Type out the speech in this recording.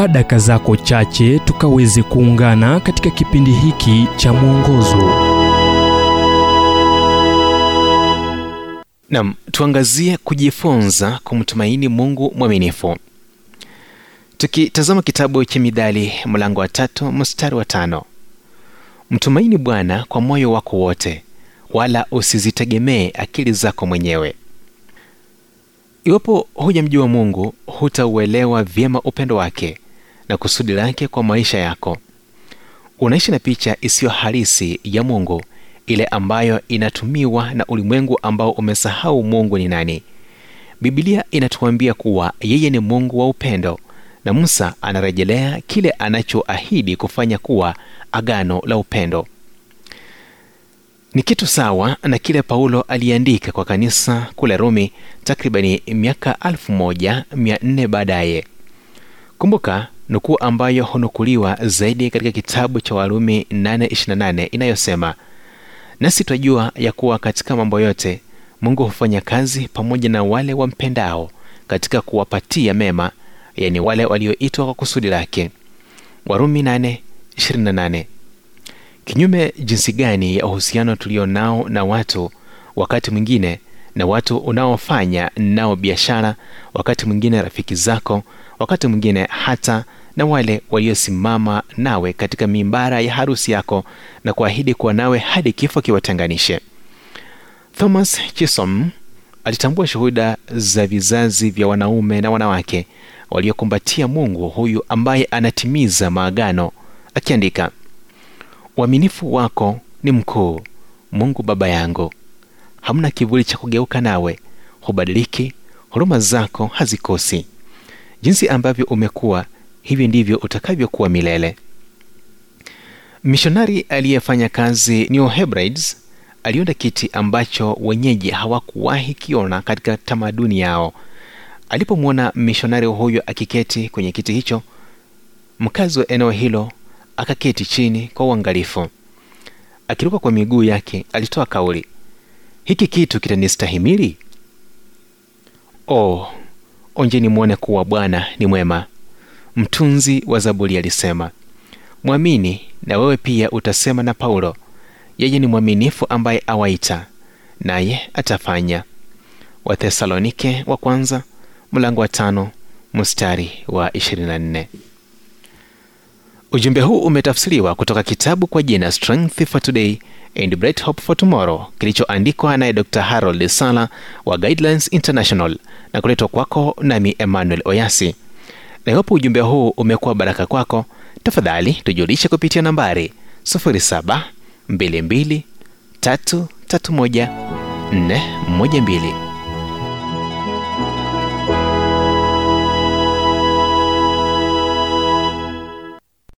chukua daka zako chache tukaweze kuungana katika kipindi hiki cha mwongozo. Nam tuangazie kujifunza kumtumaini mungu mwaminifu. Tukitazama kitabu cha midhali mlango wa tatu mstari wa tano. Mtumaini bwana kwa moyo wako wote wala usizitegemee akili zako mwenyewe. Iwapo hujamjua mungu hutauelewa vyema upendo wake na kusudi lake kwa maisha yako. Unaishi na picha isiyo halisi ya mungu ile ambayo inatumiwa na ulimwengu ambao umesahau mungu ni nani. Bibilia inatuambia kuwa yeye ni mungu wa upendo na musa anarejelea kile anachoahidi kufanya kuwa agano la upendo. Ni kitu sawa na kile paulo aliandika kwa kanisa kule rumi takribani miaka 1400 baadaye. Kumbuka nukuu ambayo hunukuliwa zaidi katika kitabu cha warumi 828 inayosema nasi twajua ya kuwa katika mambo yote mungu hufanya kazi pamoja na wale wampendao katika kuwapatia mema yani wale walioitwa kwa kusudi lake. Warumi 828 kinyume jinsi gani ya uhusiano tulio nao na watu wakati mwingine na watu unaofanya nao biashara wakati mwingine rafiki zako wakati mwingine hata na wale waliosimama nawe katika mimbara ya harusi yako na kuahidi kuwa nawe hadi kifo kiwatenganishe thomas chisom alitambua shuhuda za vizazi vya wanaume na wanawake waliokumbatia mungu huyu ambaye anatimiza maagano akiandika uaminifu wako ni mkuu mungu baba yangu. Hamna kivuli cha kugeuka nawe hubadiliki huruma zako hazikosi. Jinsi ambavyo umekuwa hivi ndivyo utakavyokuwa milele. Mishonari aliyefanya kazi new hebrides aliunda kiti ambacho wenyeji hawakuwahi kiona katika tamaduni yao. Alipomwona mishonari huyo akiketi kwenye kiti hicho mkazi wa eneo hilo akaketi chini kwa uangalifu. Akiruka kwa miguu yake alitoa kauli hiki kitu kitanistahimili? Oh onjeni mwone kuwa bwana ni mwema mtunzi wa zaburi alisema mwamini na wewe pia utasema na paulo yeye ni mwaminifu ambaye awaita naye atafanya. Wathesalonike wa kwanza mlango wa tano mstari wa 24 ujumbe huu umetafsiriwa kutoka kitabu kwa jina strength for today and bright hope for tomorrow kilichoandikwa naye dr harold sala wa guidelines international na kuletwa kwako nami emmanuel oyasi na iwapo ujumbe huu umekuwa baraka kwako tafadhali tujulishe kupitia nambari 0722 331 412